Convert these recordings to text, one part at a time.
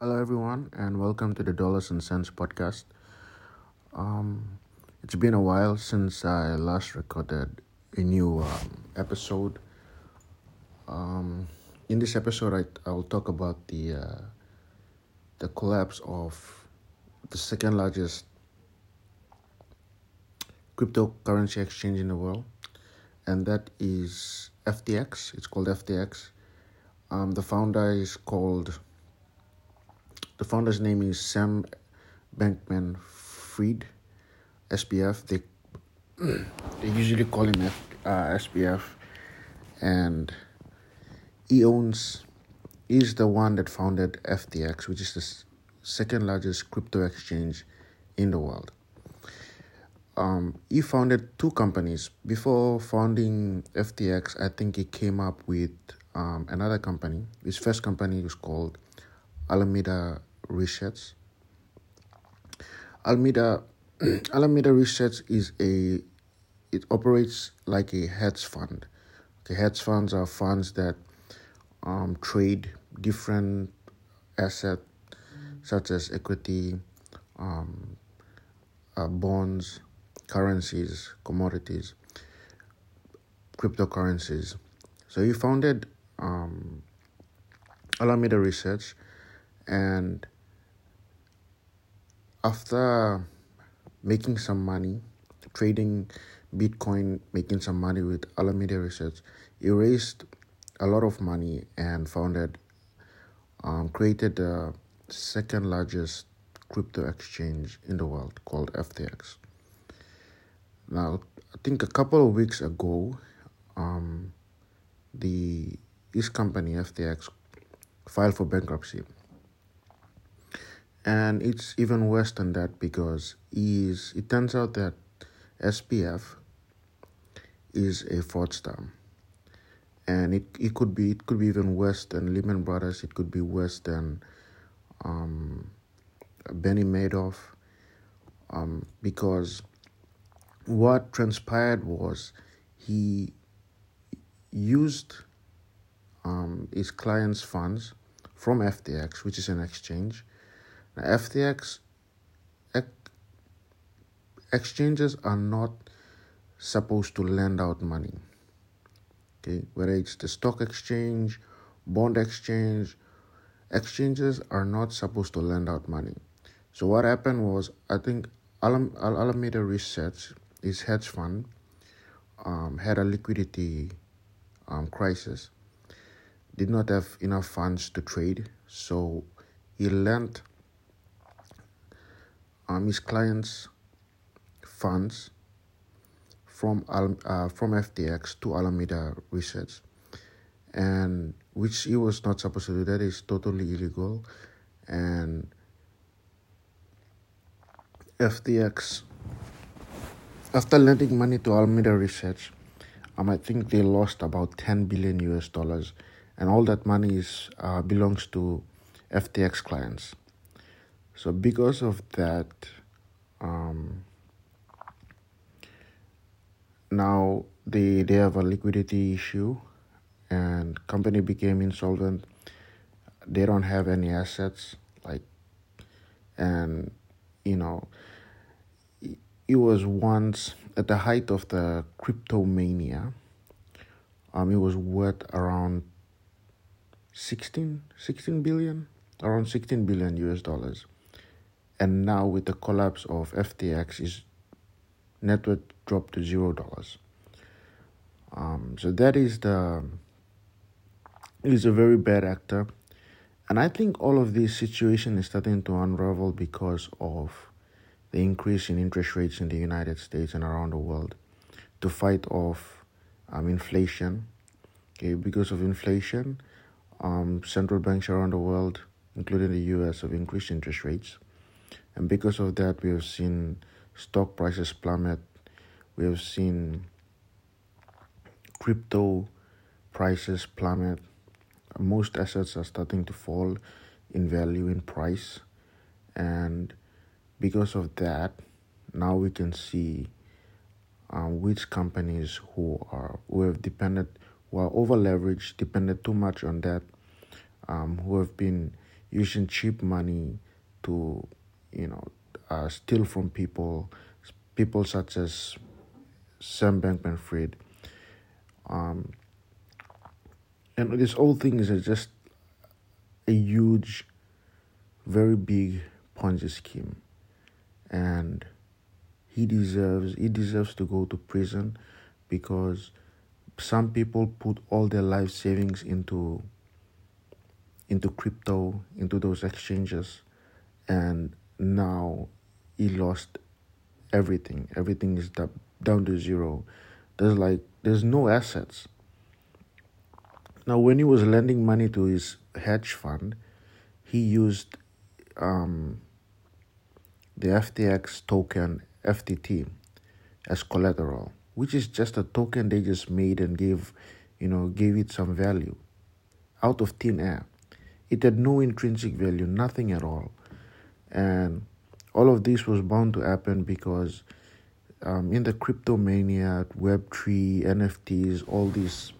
Hello, everyone, and welcome to the Dollars and Cents podcast. Um, it's been a while since I last recorded a new um, episode. Um, in this episode, I I'll talk about the uh, the collapse of the second largest cryptocurrency exchange in the world, and that is FTX. It's called FTX. Um, the founder is called the founder's name is Sam Bankman Fried, SBF. They they usually call him F, uh, SBF, and he owns. He's the one that founded FTX, which is the second largest crypto exchange in the world. Um, he founded two companies. Before founding FTX, I think he came up with um, another company. His first company was called Alameda Research. Alameda Alameda Research is a it operates like a hedge fund. The hedge funds are funds that um, trade different assets such as equity, um, uh, bonds, currencies, commodities, cryptocurrencies. So he founded um, Alameda Research, and after making some money, trading Bitcoin, making some money with Alameda Research, he raised a lot of money and founded, um, created the second largest crypto exchange in the world called FTX. Now, I think a couple of weeks ago, um, the this company FTX filed for bankruptcy and it's even worse than that because is it turns out that SBF is a fraudster, and it, it could be it could be even worse than Lehman Brothers. It could be worse than um, Bernie Madoff, um, because what transpired was he used um, his clients' funds from FTX, which is an exchange, FTX exchanges are not supposed to lend out money. Okay, whether it's the stock exchange, bond exchange, exchanges are not supposed to lend out money. So what happened was, I think Alam, Alameda Research, his hedge fund, um, had a liquidity um, crisis. Did not have enough funds to trade, so he lent his clients' funds from uh, from FTX to Alameda Research, and which he was not supposed to do. That is totally illegal, and FTX, after lending money to Alameda Research, um, I think they lost about ten billion US dollars, and all that money is uh, belongs to FTX clients. So because of that, um, now they they have a liquidity issue, and company became insolvent. They don't have any assets, like, and you know, it was once at the height of the crypto mania. Um, it was worth around 16, 16 billion, around 16 billion US dollars and now with the collapse of FTX, is net worth dropped to zero dollars. Um, so that is the is a very bad actor, and I think all of this situation is starting to unravel because of the increase in interest rates in the United States and around the world to fight off um, inflation. Okay, because of inflation, um, central banks around the world, including the U.S., have increased interest rates and because of that, we have seen stock prices plummet. We have seen crypto prices plummet. Most assets are starting to fall in value, in price. And because of that, now we can see um, which companies who are who have depended who are over leveraged, depended too much on that, um, who have been using cheap money to, you know, uh, steal from people, people such as Sam Bankman Fried. Um, and this whole thing is just a huge, very big Ponzi scheme. And he deserves he deserves to go to prison because some people put all their life savings into into crypto into those exchanges and now he lost everything everything is down to zero there's like there's no assets now when he was lending money to his hedge fund he used um, the ftx token ftt as collateral which is just a token they just made and gave, you know, gave it some value out of thin air. It had no intrinsic value, nothing at all. And all of this was bound to happen because um, in the crypto mania, Web3, NFTs, all these,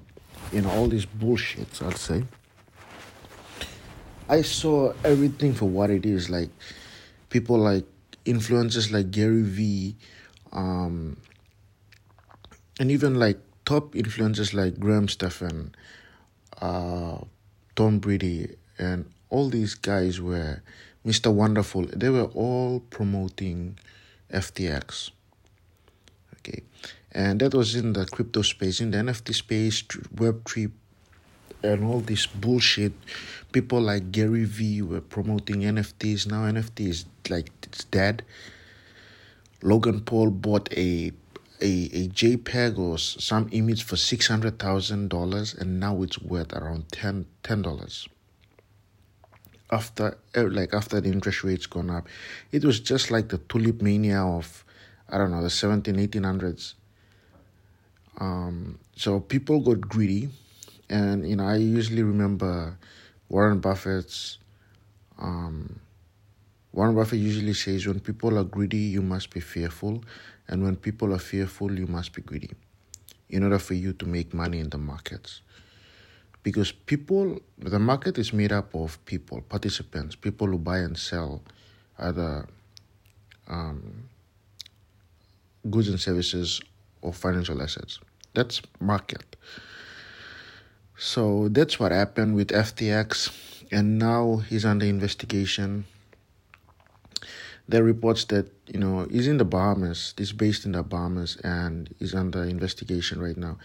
you know, all these bullshits, I'd say. I saw everything for what it is. Like people like influencers like Gary Vee, um, and even like top influencers like Graham Stephan, uh, Tom Brady, and all these guys were Mr. Wonderful. They were all promoting FTX. Okay, and that was in the crypto space, in the NFT space, Web3, and all this bullshit. People like Gary Vee were promoting NFTs. Now NFT is like it's dead. Logan Paul bought a a, a JPEG or some image for six hundred thousand dollars, and now it's worth around ten ten dollars. After eh, like after the interest rates gone up, it was just like the tulip mania of I don't know the 17, 1800s. Um, so people got greedy, and you know I usually remember Warren Buffett's. Um, Warren Buffett usually says, when people are greedy, you must be fearful. And when people are fearful, you must be greedy in order for you to make money in the markets. Because people, the market is made up of people, participants, people who buy and sell other um, goods and services or financial assets. That's market. So that's what happened with FTX, and now he's under investigation there are reports that you know he's in the Bahamas. He's based in the Bahamas and is under investigation right now.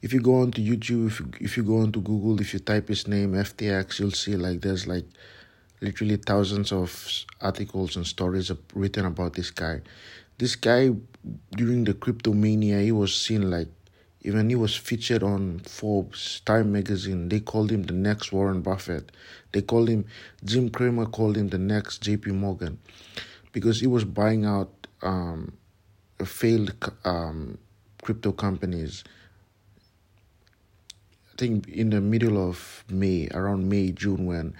If you go onto YouTube, if you, if you go onto Google, if you type his name FTX, you'll see like there's like literally thousands of articles and stories written about this guy. This guy during the crypto mania, he was seen like even he was featured on Forbes, Time magazine. They called him the next Warren Buffett. They called him Jim Cramer called him the next J.P. Morgan because he was buying out um, failed um, crypto companies. I think in the middle of May, around May, June, when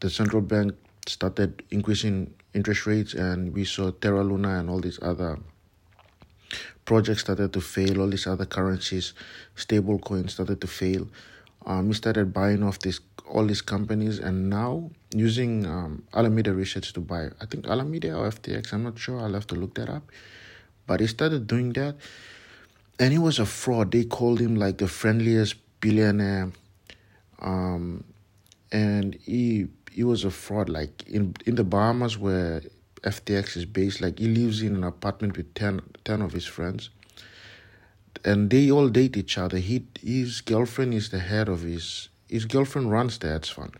the central bank started increasing interest rates, and we saw Terra Luna and all these other projects started to fail, all these other currencies, stable coins started to fail. Um, he started buying off this all these companies and now using um, Alameda Research to buy, I think Alameda or FTX, I'm not sure, I'll have to look that up. But he started doing that and he was a fraud. They called him like the friendliest billionaire. Um, and he he was a fraud. Like in in the Bahamas where FTX is based, like he lives in an apartment with 10, 10 of his friends. And they all date each other. He his girlfriend is the head of his his girlfriend runs the hedge fund.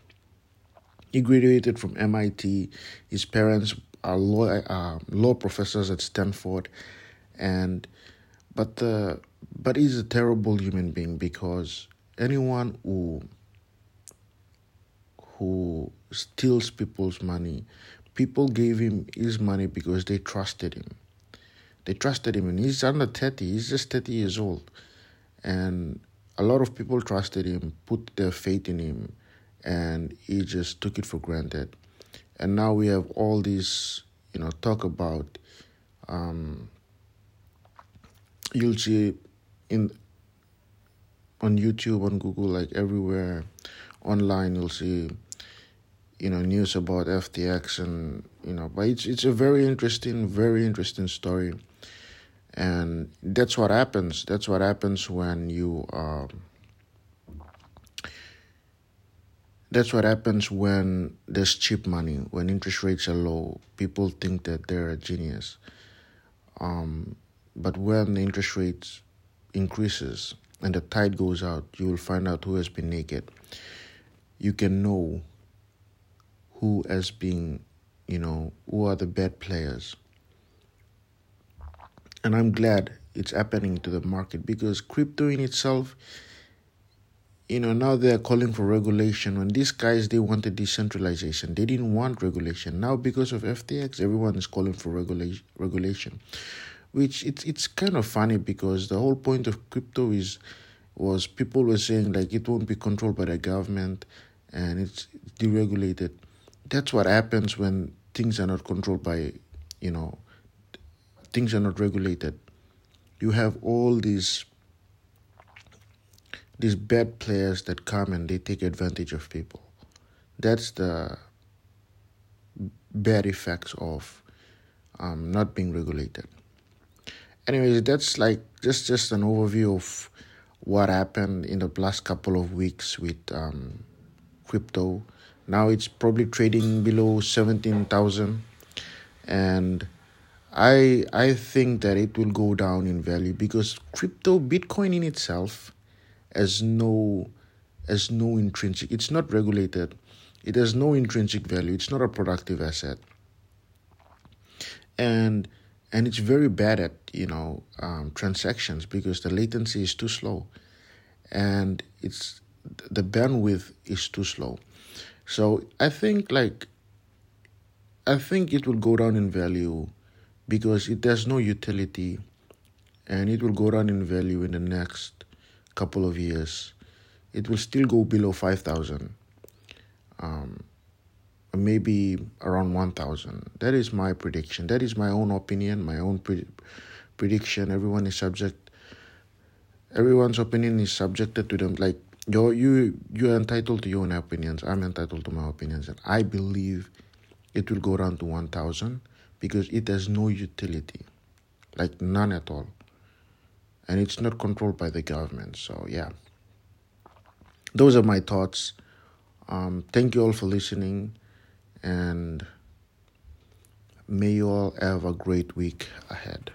He graduated from MIT. His parents are law, uh, law professors at Stanford, and but the but he's a terrible human being because anyone who who steals people's money, people gave him his money because they trusted him. They trusted him, and he's under thirty. He's just thirty years old, and a lot of people trusted him, put their faith in him, and he just took it for granted. And now we have all these, you know, talk about. Um, you'll see in on YouTube, on Google, like everywhere, online, you'll see you know news about FTX and you know but it's it's a very interesting very interesting story and that's what happens. That's what happens when you um, that's what happens when there's cheap money when interest rates are low. People think that they're a genius. Um, but when the interest rates increases and the tide goes out you will find out who has been naked. You can know who has been you know who are the bad players and I'm glad it's happening to the market because crypto in itself, you know, now they're calling for regulation. When these guys they wanted decentralization, they didn't want regulation. Now because of FTX, everyone is calling for regulation. Regulation, which it's it's kind of funny because the whole point of crypto is was people were saying like it won't be controlled by the government and it's deregulated. That's what happens when things are not controlled by, you know, things are not regulated. You have all these these bad players that come and they take advantage of people. That's the bad effects of um, not being regulated. Anyways, that's like just just an overview of what happened in the last couple of weeks with um, crypto. Now it's probably trading below seventeen thousand, and I I think that it will go down in value because crypto Bitcoin in itself has no has no intrinsic it's not regulated. It has no intrinsic value. It's not a productive asset. And and it's very bad at, you know, um, transactions because the latency is too slow. And it's the bandwidth is too slow. So I think like I think it will go down in value because it has no utility and it will go down in value in the next couple of years. It will still go below 5,000, um, maybe around 1,000. That is my prediction. That is my own opinion, my own pre- prediction. Everyone is subject. Everyone's opinion is subjected to them. Like you, you, you're entitled to your own opinions. I'm entitled to my opinions, and I believe it will go down to 1,000 because it has no utility, like none at all. And it's not controlled by the government. So, yeah. Those are my thoughts. Um, thank you all for listening. And may you all have a great week ahead.